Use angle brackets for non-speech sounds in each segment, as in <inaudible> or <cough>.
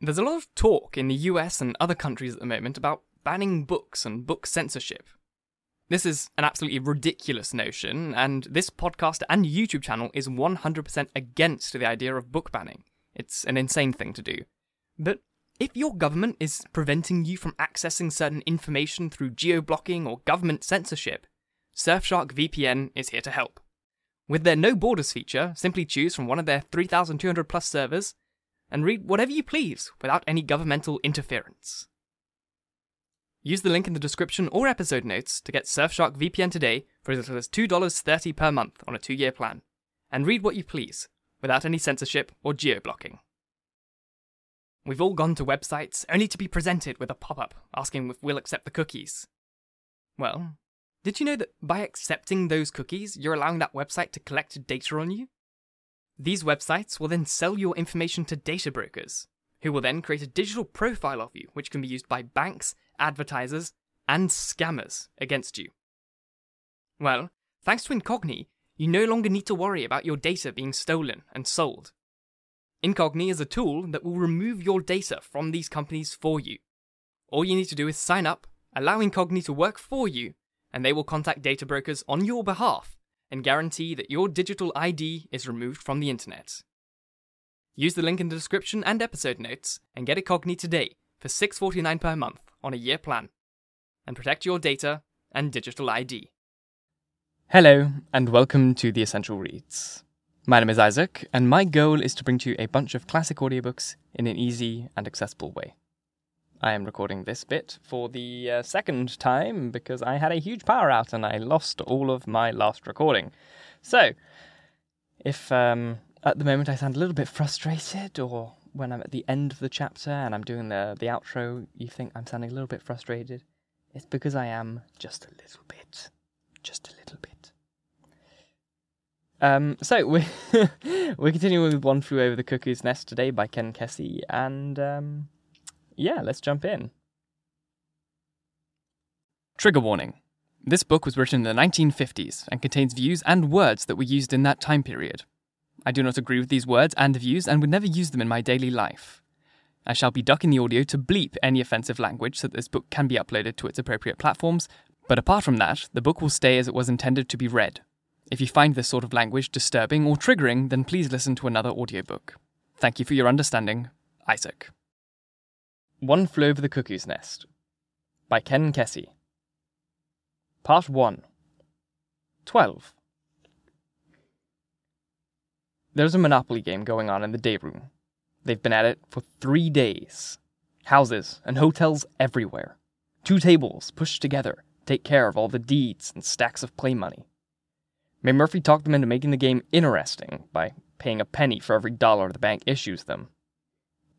There's a lot of talk in the US and other countries at the moment about banning books and book censorship. This is an absolutely ridiculous notion, and this podcast and YouTube channel is 100% against the idea of book banning. It's an insane thing to do. But if your government is preventing you from accessing certain information through geo blocking or government censorship, Surfshark VPN is here to help. With their no borders feature, simply choose from one of their 3,200 plus servers and read whatever you please without any governmental interference. Use the link in the description or episode notes to get Surfshark VPN today for as little as $2.30 per month on a two year plan. And read what you please, without any censorship or geo blocking. We've all gone to websites only to be presented with a pop up asking if we'll accept the cookies. Well, did you know that by accepting those cookies, you're allowing that website to collect data on you? These websites will then sell your information to data brokers, who will then create a digital profile of you, which can be used by banks, advertisers, and scammers against you. Well, thanks to Incogni, you no longer need to worry about your data being stolen and sold. Incogni is a tool that will remove your data from these companies for you. All you need to do is sign up, allow Incogni to work for you, and they will contact data brokers on your behalf and guarantee that your digital ID is removed from the internet. Use the link in the description and episode notes and get Incogni today for $6.49 per month on a year plan. And protect your data and digital ID. Hello, and welcome to The Essential Reads. My name is Isaac, and my goal is to bring to you a bunch of classic audiobooks in an easy and accessible way. I am recording this bit for the uh, second time because I had a huge power out and I lost all of my last recording. So, if um, at the moment I sound a little bit frustrated, or when I'm at the end of the chapter and I'm doing the, the outro, you think I'm sounding a little bit frustrated, it's because I am just a little bit. Just a little bit. Um, so <laughs> we we're continuing with One Flew Over the Cuckoo's Nest today by Ken Kesey, and um, yeah, let's jump in. Trigger warning. This book was written in the 1950s and contains views and words that were used in that time period. I do not agree with these words and views and would never use them in my daily life. I shall be ducking the audio to bleep any offensive language so that this book can be uploaded to its appropriate platforms, but apart from that, the book will stay as it was intended to be read. If you find this sort of language disturbing or triggering, then please listen to another audiobook. Thank you for your understanding, Isaac. One Flew Over the Cuckoo's Nest by Ken Kesey. Part 1 12. There's a Monopoly game going on in the day room. They've been at it for three days. Houses and hotels everywhere. Two tables pushed together take care of all the deeds and stacks of play money. McMurphy talked them into making the game interesting by paying a penny for every dollar the bank issues them.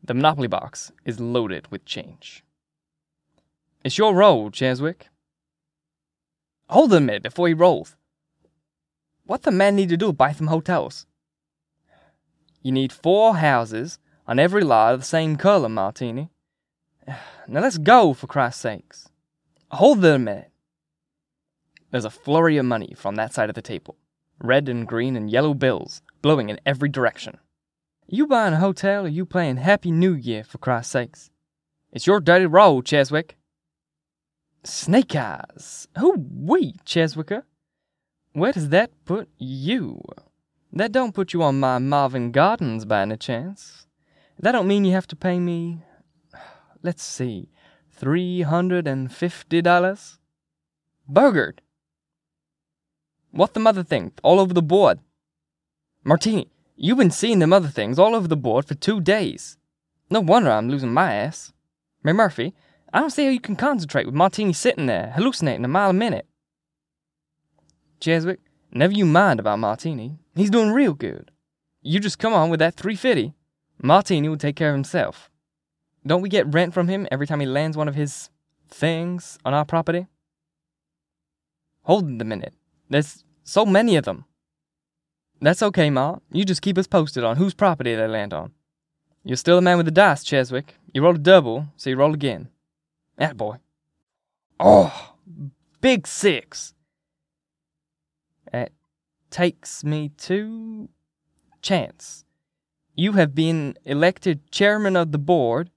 The Monopoly box is loaded with change. It's your roll, Cheswick. Hold a minute before he rolls. What the man need to do buy some hotels? You need four houses on every lot of the same color, Martini. <sighs> Now let's go, for Christ's sakes. Hold it a minute. There's a flurry of money from that side of the table. Red and green and yellow bills blowing in every direction. You buying a hotel or you playing Happy New Year, for Christ's sakes? It's your dirty roll, Cheswick. Snake Eyes. Who we, Cheswicker? Where does that put you? That don't put you on my Marvin Gardens by any chance. That don't mean you have to pay me, <sighs> let's see, three hundred and fifty dollars? Bogart. What the mother thing? All over the board. Martini, you've been seeing them other things all over the board for two days. No wonder I'm losing my ass. McMurphy, I don't see how you can concentrate with Martini sitting there, hallucinating a mile a minute. Cheswick, never you mind about Martini. He's doing real good. You just come on with that 350. Martini will take care of himself. Don't we get rent from him every time he lands one of his things on our property? Hold a minute. There's so many of them. That's okay, Ma. You just keep us posted on whose property they land on. You're still the man with the dice, Cheswick. You rolled a double, so you roll again. That boy. Oh, big six. That takes me to chance. You have been elected chairman of the board.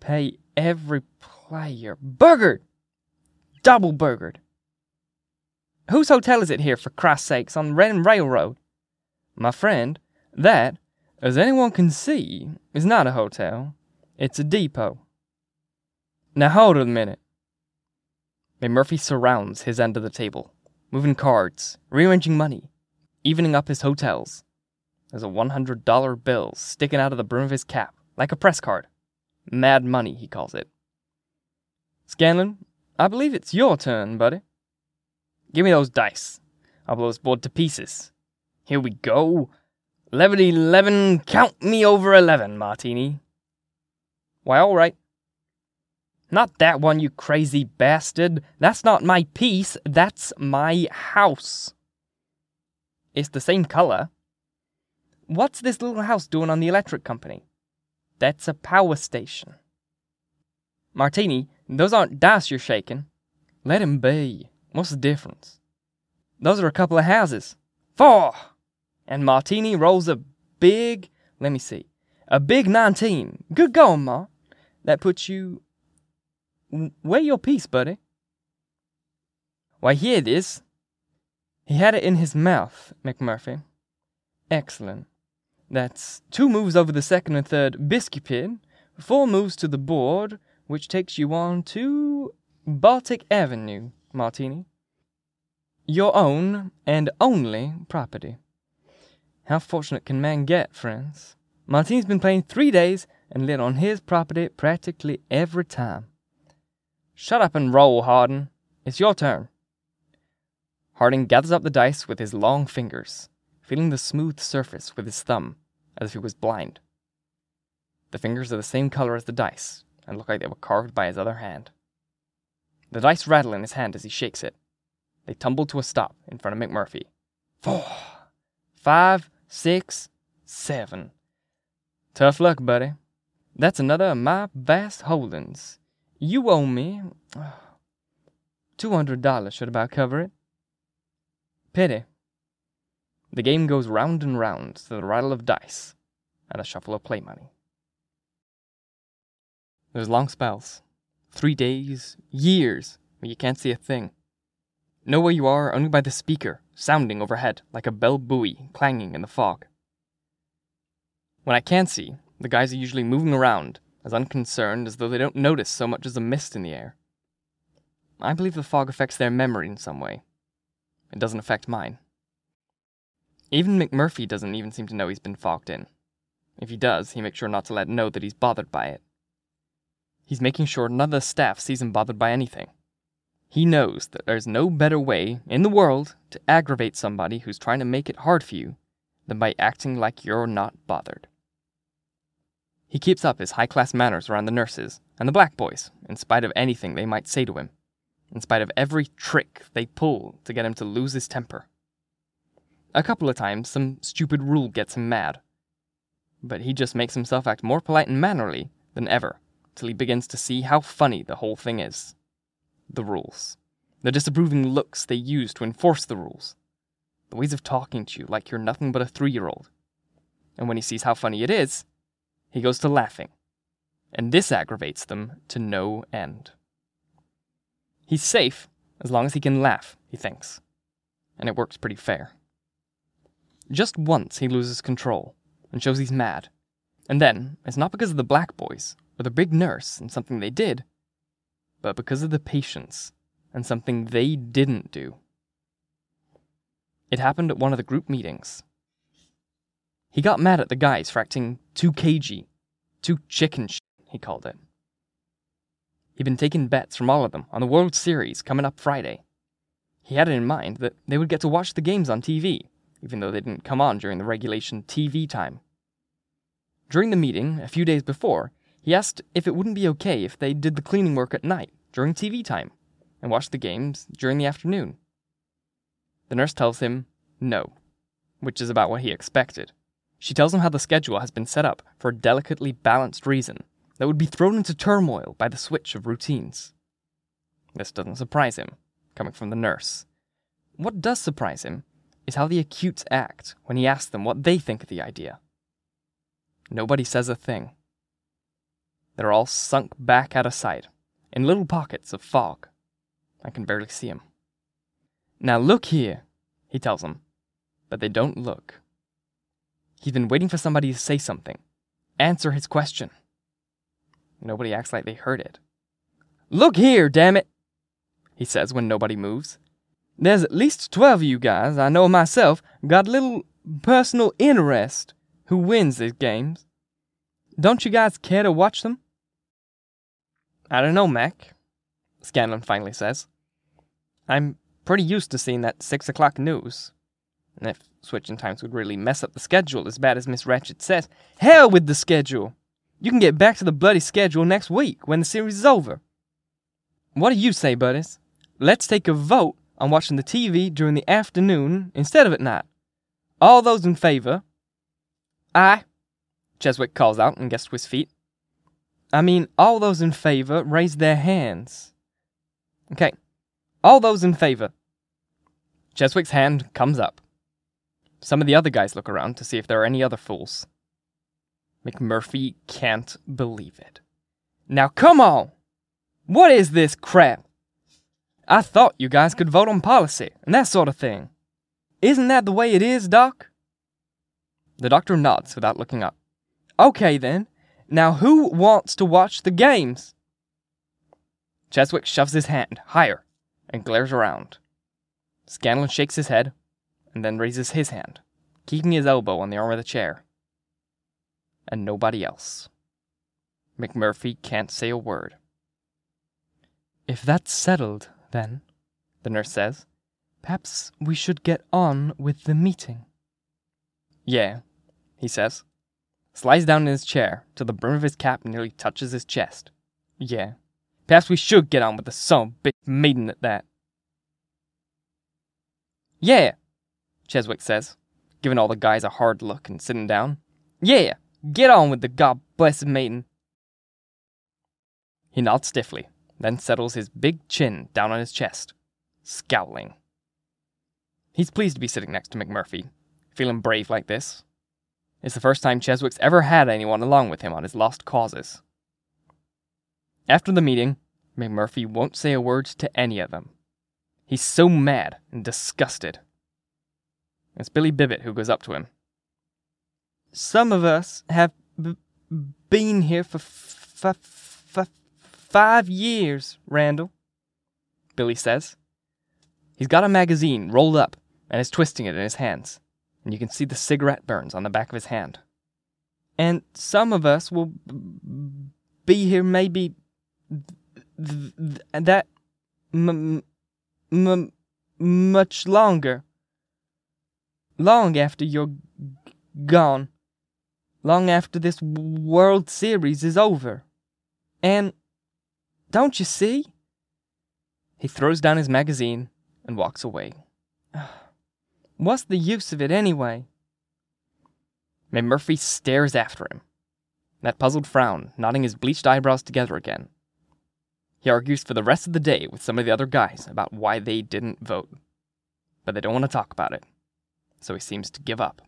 Pay every player. Burgered! Double burgered. Whose hotel is it here, for Christ's sakes, on Reading Railroad? My friend, that, as anyone can see, is not a hotel. It's a depot. Now hold it a minute. McMurphy surrounds his end of the table, moving cards, rearranging money, evening up his hotels. There's a $100 bill sticking out of the brim of his cap, like a press card. Mad money, he calls it. Scanlon, I believe it's your turn, buddy. Give me those dice. I'll blow this board to pieces. Here we go. Eleven, eleven, count me over eleven, Martini. Why, all right. Not that one, you crazy bastard. That's not my piece, that's my house. It's the same color. What's this little house doing on the electric company? That's a power station. Martini, those aren't dice you're shaking. Let him be. What's the difference? Those are a couple of houses. Four! And Martini rolls a big, let me see, a big 19. Good going, Ma. That puts you. Where your piece, buddy? Why, here it is. He had it in his mouth, McMurphy. Excellent. That's two moves over the second and third biscuit pin, four moves to the board, which takes you on to Baltic Avenue, Martini. Your own and only property. How fortunate can man get, friends? Martini's been playing three days and lit on his property practically every time. Shut up and roll, Harding. It's your turn. Harding gathers up the dice with his long fingers, feeling the smooth surface with his thumb, as if he was blind. The fingers are the same color as the dice, and look like they were carved by his other hand. The dice rattle in his hand as he shakes it. They tumble to a stop in front of McMurphy. Four, five, six, seven. Tough luck, buddy. That's another of my vast holdings. You owe me uh, two hundred dollars should about cover it. Pity. The game goes round and round to the rattle of dice and a shuffle of play money. There's long spells, three days, years, where you can't see a thing. Know where you are only by the speaker, sounding overhead like a bell buoy clanging in the fog. When I can see, the guys are usually moving around, as unconcerned as though they don't notice so much as a mist in the air. I believe the fog affects their memory in some way. It doesn't affect mine. Even McMurphy doesn't even seem to know he's been fogged in. If he does, he makes sure not to let know that he's bothered by it. He's making sure none of the staff sees him bothered by anything. He knows that there's no better way in the world to aggravate somebody who's trying to make it hard for you than by acting like you're not bothered. He keeps up his high class manners around the nurses and the black boys, in spite of anything they might say to him, in spite of every trick they pull to get him to lose his temper. A couple of times, some stupid rule gets him mad, but he just makes himself act more polite and mannerly than ever till he begins to see how funny the whole thing is. The rules. The disapproving looks they use to enforce the rules. The ways of talking to you like you're nothing but a three year old. And when he sees how funny it is, he goes to laughing. And this aggravates them to no end. He's safe as long as he can laugh, he thinks. And it works pretty fair. Just once he loses control and shows he's mad. And then, it's not because of the black boys or the big nurse and something they did, but because of the patients and something they didn't do. It happened at one of the group meetings. He got mad at the guys for acting too cagey, too chicken he called it. He'd been taking bets from all of them on the World Series coming up Friday. He had it in mind that they would get to watch the games on TV, even though they didn't come on during the regulation TV time. During the meeting, a few days before, he asked if it wouldn't be okay if they did the cleaning work at night during TV time and watched the games during the afternoon. The nurse tells him no, which is about what he expected. She tells him how the schedule has been set up for a delicately balanced reason that would be thrown into turmoil by the switch of routines. This doesn't surprise him, coming from the nurse. What does surprise him is how the acutes act when he asks them what they think of the idea. Nobody says a thing. They're all sunk back out of sight, in little pockets of fog. I can barely see 'em. Now look here, he tells them, but they don't look. He's been waiting for somebody to say something, answer his question. Nobody acts like they heard it. Look here, damn it, he says when nobody moves. There's at least twelve of you guys, I know myself, got a little personal interest who wins these games. Don't you guys care to watch them? I don't know, Mac, Scanlon finally says. I'm pretty used to seeing that six o'clock news. And if switching times would really mess up the schedule as bad as Miss Ratched says, hell with the schedule! You can get back to the bloody schedule next week when the series is over. What do you say, buddies? Let's take a vote on watching the TV during the afternoon instead of at night. All those in favor? Aye, Cheswick calls out and gets to his feet. I mean, all those in favor raise their hands. Okay, all those in favor. Cheswick's hand comes up. Some of the other guys look around to see if there are any other fools. McMurphy can't believe it. Now come on! What is this crap? I thought you guys could vote on policy and that sort of thing. Isn't that the way it is, Doc? The doctor nods without looking up. Okay then. Now who wants to watch the games? Cheswick shoves his hand higher and glares around. Scanlon shakes his head and then raises his hand, keeping his elbow on the arm of the chair. And nobody else. McMurphy can't say a word. If that's settled, then, the nurse says, perhaps we should get on with the meeting. Yeah, he says. Slides down in his chair till the brim of his cap nearly touches his chest. Yeah, perhaps we should get on with the son of a maiden at that. Yeah, Cheswick says, giving all the guys a hard look and sitting down. Yeah, get on with the god blessed maiden. He nods stiffly, then settles his big chin down on his chest, scowling. He's pleased to be sitting next to McMurphy, feeling brave like this. It's the first time Cheswick's ever had anyone along with him on his lost causes. After the meeting, McMurphy won't say a word to any of them. He's so mad and disgusted. It's Billy Bibbit who goes up to him. Some of us have b- been here for f- f- f- five years, Randall, Billy says. He's got a magazine rolled up and is twisting it in his hands, and you can see the cigarette burns on the back of his hand. And some of us will be here maybe th- th- that m- m- much longer. Long after you're g- gone. Long after this World Series is over. And don't you see? He throws down his magazine and walks away. <sighs> What's the use of it anyway? McMurphy stares after him, that puzzled frown knotting his bleached eyebrows together again. He argues for the rest of the day with some of the other guys about why they didn't vote. But they don't want to talk about it, so he seems to give up.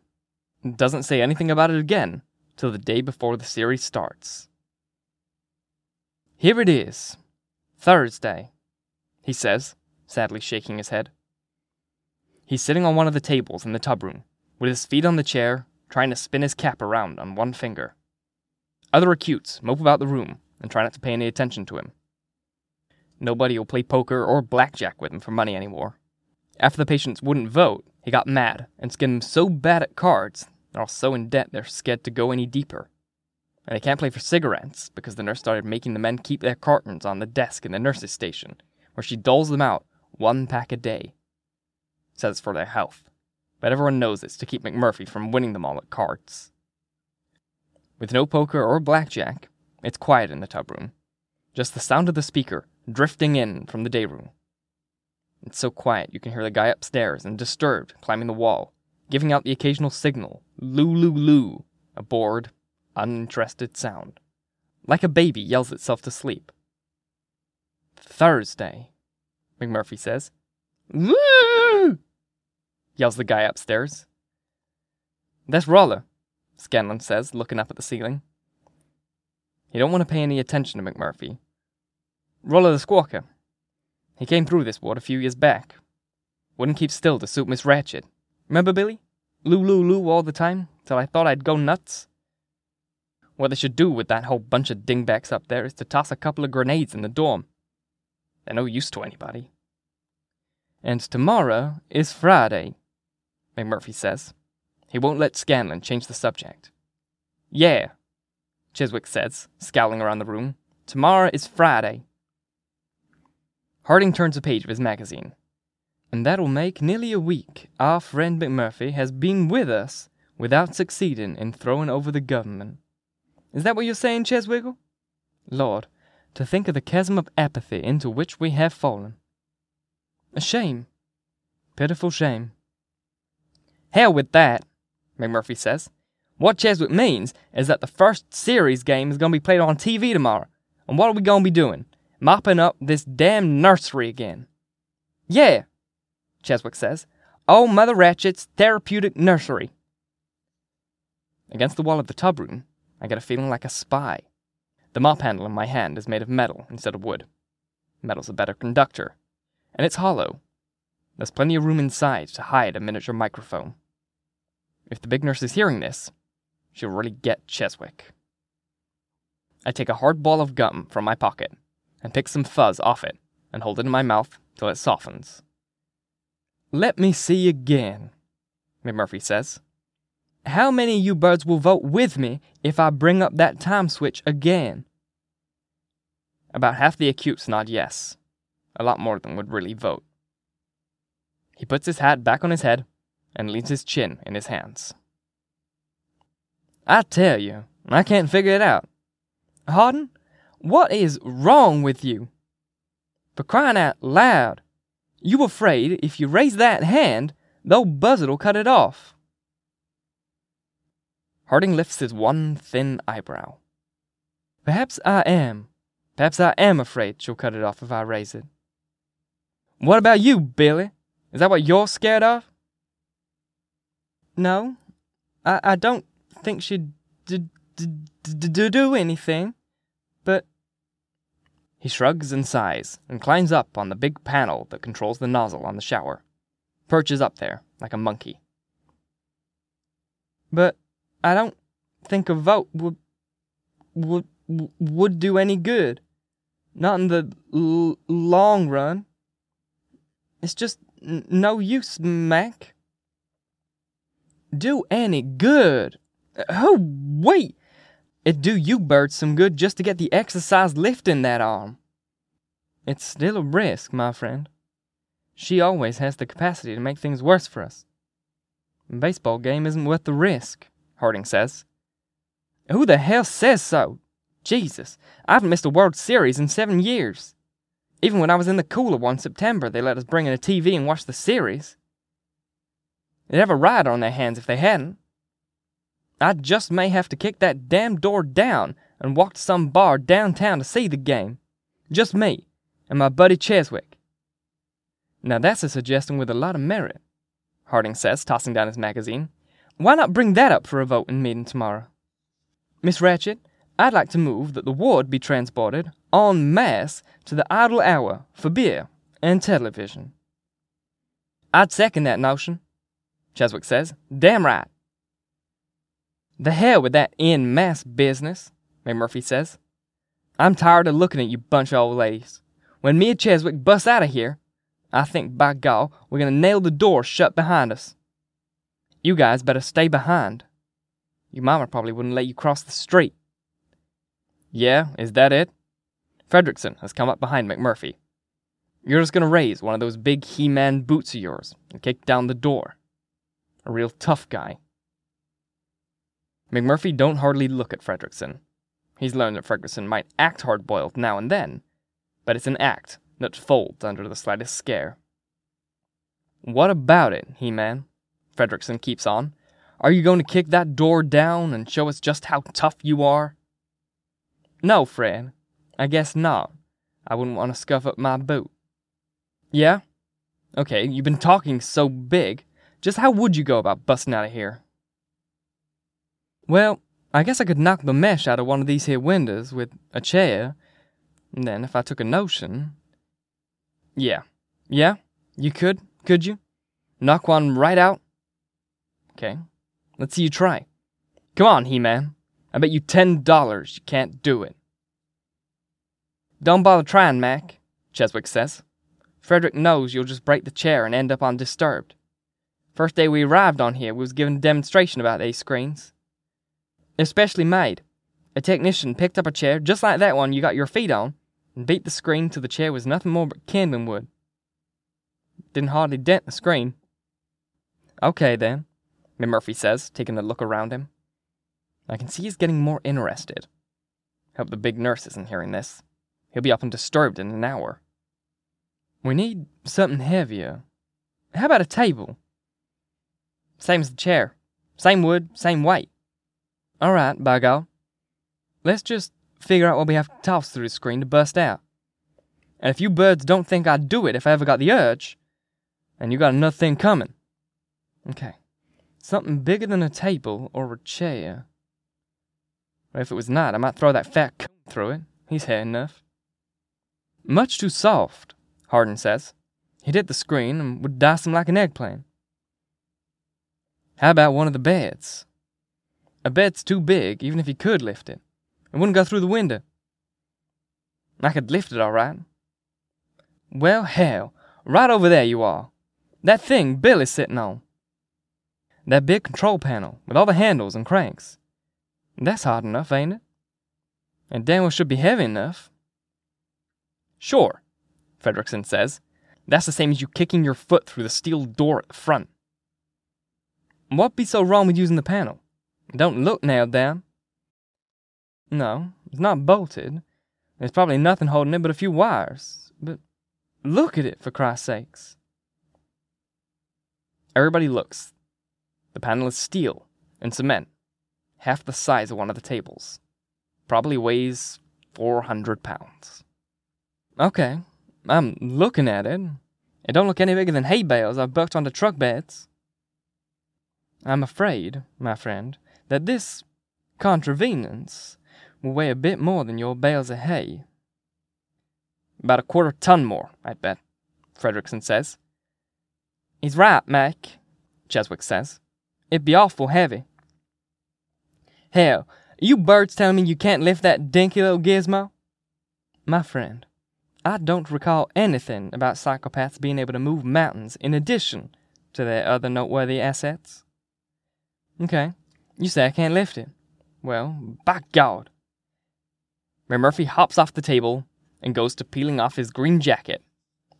Doesn't say anything about it again till the day before the series starts. Here it is, Thursday, he says, sadly shaking his head. He's sitting on one of the tables in the tub room, with his feet on the chair, trying to spin his cap around on one finger. Other acutes mope about the room and try not to pay any attention to him. Nobody will play poker or blackjack with him for money anymore. After the patients wouldn't vote, he got mad and skinned them so bad at cards, they're all so in debt they're scared to go any deeper. And they can't play for cigarettes because the nurse started making the men keep their cartons on the desk in the nurse's station, where she doles them out one pack a day. Says for their health, but everyone knows it's to keep McMurphy from winning them all at cards. With no poker or blackjack, it's quiet in the tub room. Just the sound of the speaker drifting in from the day room. It's so quiet you can hear the guy upstairs and disturbed climbing the wall, giving out the occasional signal, loo loo loo, a bored, uninterested sound. Like a baby yells itself to sleep. Thursday, McMurphy says. Woo! Yells the guy upstairs. That's Rawler, Scanlon says, looking up at the ceiling. He don't want to pay any attention to McMurphy. Rawler the Squawker. He came through this ward a few years back. Wouldn't keep still to suit Miss Ratched. Remember Billy? Lou, Lou, Lou all the time, till I thought I'd go nuts. What they should do with that whole bunch of dingbacks up there is to toss a couple of grenades in the dorm. They're no use to anybody. And tomorrow is Friday, McMurphy says. He won't let Scanlon change the subject. Yeah, Cheswick says, scowling around the room. Tomorrow is Friday. Harding turns a page of his magazine. And that'll make nearly a week our friend McMurphy has been with us without succeeding in throwing over the government. Is that what you're saying, Cheswiggle? Lord, to think of the chasm of apathy into which we have fallen. A shame. Pitiful shame. Hell with that, McMurphy says. What Cheswick means is that the first series game is going to be played on TV tomorrow. And what are we going to be doing? Mopping up this damn nursery again. Yeah, Cheswick says. Oh, Mother Ratched's therapeutic nursery. Against the wall of the tub room, I get a feeling like a spy. The mop handle in my hand is made of metal instead of wood. Metal's a better conductor, and it's hollow. There's plenty of room inside to hide a miniature microphone. If the big nurse is hearing this, she'll really get Cheswick. I take a hard ball of gum from my pocket and pick some fuzz off it and hold it in my mouth till it softens. Let me see again, McMurphy says. How many of you birds will vote with me if I bring up that time switch again? About half the acutes nod yes. A lot more than would really vote. He puts his hat back on his head and leans his chin in his hands. I tell you, I can't figure it out. Harding, what is wrong with you? For crying out loud, you afraid if you raise that hand, though Buzzard'll cut it off. Harding lifts his one thin eyebrow. Perhaps I am. Perhaps I am afraid she'll cut it off if I raise it. What about you, Billy? Is that what you're scared of? No, I, I don't think she'd d- d- d- do anything, but. He shrugs and sighs and climbs up on the big panel that controls the nozzle on the shower. Perches up there like a monkey. But I don't think a vote would would would do any good. Not in the l- long run. It's just n- no use, Mac. Do any good? Uh, oh, wait! It'd do you birds some good just to get the exercise lift in that arm. It's still a risk, my friend. She always has the capacity to make things worse for us. A baseball game isn't worth the risk. Harding says. Who the hell says so? Jesus, I haven't missed a World Series in seven years. Even when I was in the cooler one September, they let us bring in a TV and watch the series. They'd have a riot on their hands if they hadn't. I just may have to kick that damn door down and walk to some bar downtown to see the game. Just me and my buddy Cheswick. Now that's a suggestion with a lot of merit, Harding says, tossing down his magazine. Why not bring that up for a vote in meeting tomorrow? Miss Ratched, I'd like to move that the ward be transported en masse to the idle hour for beer and television. I'd second that notion, Cheswick says. Damn right. The hell with that en masse business, McMurphy says. I'm tired of looking at you bunch of old ladies. When me and Cheswick bust out of here, I think, by God, we're gonna nail the door shut behind us. You guys better stay behind. Your mama probably wouldn't let you cross the street. Yeah, is that it? Fredrickson has come up behind McMurphy. You're just gonna raise one of those big He Man boots of yours and kick down the door. A real tough guy. McMurphy don't hardly look at Fredrickson. He's learned that Fredrickson might act hard boiled now and then, but it's an act that folds under the slightest scare. What about it, He Man? Fredrickson keeps on. Are you going to kick that door down and show us just how tough you are? No, Fred. I guess not. I wouldn't want to scuff up my boot. Yeah? Okay, you've been talking so big. Just how would you go about busting out of here? Well, I guess I could knock the mesh out of one of these here windows with a chair. And then if I took a notion. Yeah. Yeah? You could, could you? Knock one right out? Okay. Let's see you try. Come on, He Man. I bet you ten dollars you can't do it. Don't bother trying, Mac, Cheswick says. Frederick knows you'll just break the chair and end up on Disturbed. First day we arrived on here, we was given a demonstration about these screens. They're specially made. A technician picked up a chair just like that one you got your feet on and beat the screen till the chair was nothing more but kindling wood. Didn't hardly dent the screen. Okay, then, Murphy says, taking a look around him. I can see he's getting more interested. Hope the big nurse isn't hearing this. He'll be up and disturbed in an hour. We need something heavier. How about a table? Same as the chair. Same wood, same weight. All right, God. Let's just figure out what we have to toss through the screen to bust out. And if you birds don't think I'd do it if I ever got the urge, then you got another thing coming. Okay. Something bigger than a table or a chair. But if it was not, I might throw that fat coon through it. He's had enough. Much too soft, Harding says. He'd hit the screen and would dice him like an eggplant. How about one of the beds? A bed's too big, even if you could lift it. It wouldn't go through the window. I could lift it all right. Well, hell, right over there you are. That thing Billy's sitting on. That big control panel with all the handles and cranks. That's hard enough, ain't it? And damn well should be heavy enough. Sure, Fredrickson says. That's the same as you kicking your foot through the steel door at the front. What be so wrong with using the panel? It don't look nailed down. No, it's not bolted. There's probably nothing holding it but a few wires. But look at it, for Christ's sakes. Everybody looks. The panel is steel and cement, half the size of one of the tables. Probably weighs 400 pounds. Okay, I'm looking at it. It don't look any bigger than hay bales I've bucked onto truck beds. I'm afraid, my friend, that this contravenance will weigh a bit more than your bales of hay. About a quarter ton more, I'd bet, Fredrickson says. He's right, Mac, Cheswick says. It'd be awful heavy. Hell, you birds telling me you can't lift that dinky little gizmo? My friend, I don't recall anything about psychopaths being able to move mountains in addition to their other noteworthy assets. Okay, you say I can't lift it. Well, by God. McMurphy hops off the table and goes to peeling off his green jacket.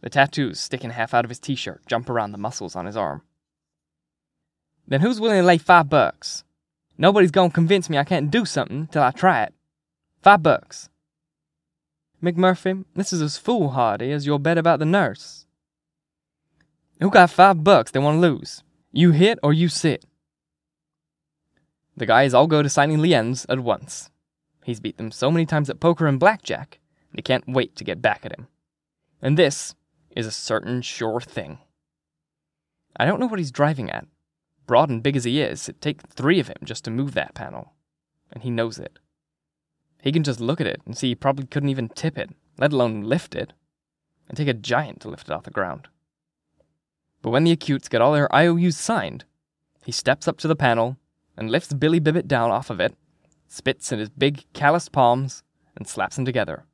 The tattoos sticking half out of his t shirt jump around the muscles on his arm. Then who's willing to lay five bucks? Nobody's gonna convince me I can't do something till I try it. Five bucks. McMurphy, this is as foolhardy as your bet about the nurse. Who got five bucks they want to lose? You hit or you sit. The guys all go to signing liens at once. He's beat them so many times at poker and blackjack, they can't wait to get back at him. And this is a certain sure thing. I don't know what he's driving at. Broad and big as he is, it'd take three of him just to move that panel. And he knows it. He can just look at it and see he probably couldn't even tip it, let alone lift it. It'd take a giant to lift it off the ground. But when the acutes get all their IOUs signed, he steps up to the panel and lifts Billy Bibbit down off of it, spits in his big, calloused palms, and slaps them together.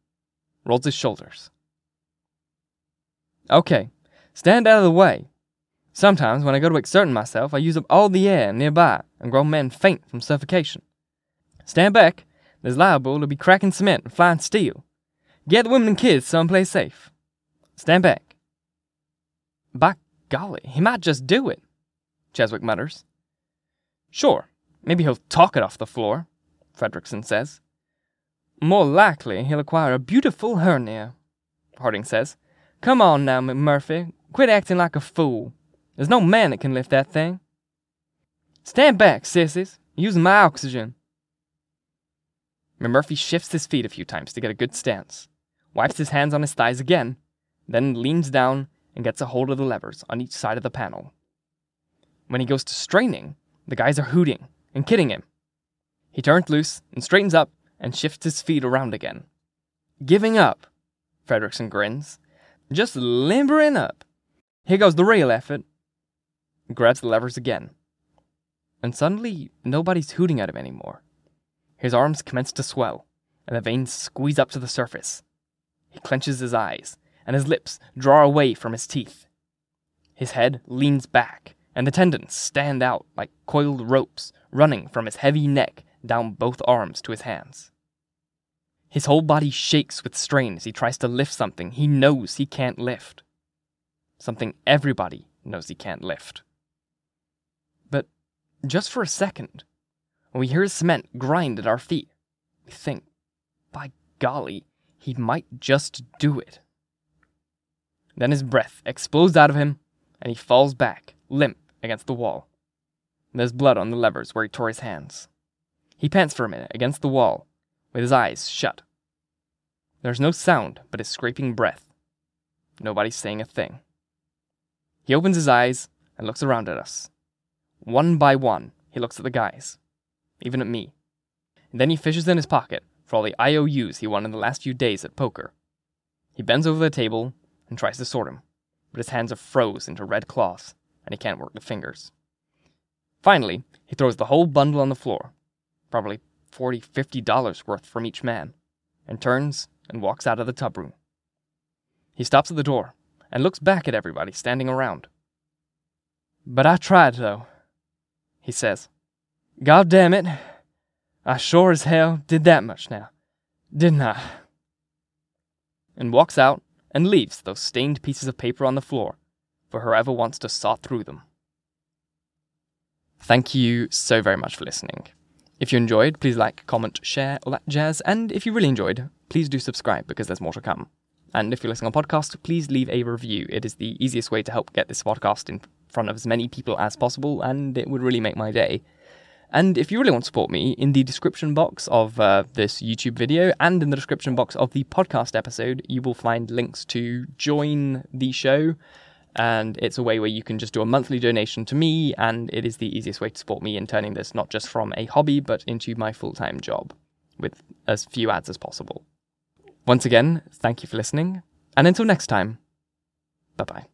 Rolls his shoulders. Okay, stand out of the way. Sometimes when I go to exerting myself, I use up all the air nearby and grown men faint from suffocation. Stand back. There's liable to be cracking cement and flying steel. Get the women and kids someplace safe. Stand back. By golly, he might just do it, Cheswick mutters. Sure, maybe he'll talk it off the floor, Fredrickson says. More likely he'll acquire a beautiful hernia, Harding says. Come on now, McMurphy. Quit acting like a fool. There's no man that can lift that thing. Stand back, sissies. Using my oxygen. McMurphy shifts his feet a few times to get a good stance, wipes his hands on his thighs again, then leans down and gets a hold of the levers on each side of the panel. When he goes to straining, the guys are hooting and kidding him. He turns loose and straightens up and shifts his feet around again. Giving up, Fredrickson grins. Just limbering up. Here goes the real effort. Grabs the levers again. And suddenly, nobody's hooting at him anymore. His arms commence to swell, and the veins squeeze up to the surface. He clenches his eyes, and his lips draw away from his teeth. His head leans back, and the tendons stand out like coiled ropes running from his heavy neck down both arms to his hands. His whole body shakes with strain as he tries to lift something he knows he can't lift. Something everybody knows he can't lift. Just for a second, we hear cement grind at our feet, we think, by golly, he might just do it. Then his breath explodes out of him, and he falls back, limp, against the wall. There's blood on the levers where he tore his hands. He pants for a minute against the wall, with his eyes shut. There's no sound but his scraping breath. Nobody's saying a thing. He opens his eyes and looks around at us. One by one, he looks at the guys, even at me. And then he fishes in his pocket for all the IOUs he won in the last few days at poker. He bends over the table and tries to sort them, but his hands are froze into red cloth and he can't work the fingers. Finally, he throws the whole bundle on the floor, probably forty, fifty dollars worth from each man, and turns and walks out of the tub room. He stops at the door and looks back at everybody standing around. But I tried, though, he says. God damn it, I sure as hell did that much now, didn't I? And walks out and leaves those stained pieces of paper on the floor for whoever wants to saw through them. Thank you so very much for listening. If you enjoyed, please like, comment, share, all that jazz. And if you really enjoyed, please do subscribe because there's more to come. And if you're listening on podcast, please leave a review. It is the easiest way to help get this podcast in front of as many people as possible, and it would really make my day. And if you really want to support me, in the description box of uh, this YouTube video and in the description box of the podcast episode, you will find links to join the show and it's a way where you can just do a monthly donation to me, and it is the easiest way to support me in turning this not just from a hobby, but into my full time job with as few ads as possible. Once again, thank you for listening, and until next time, bye bye.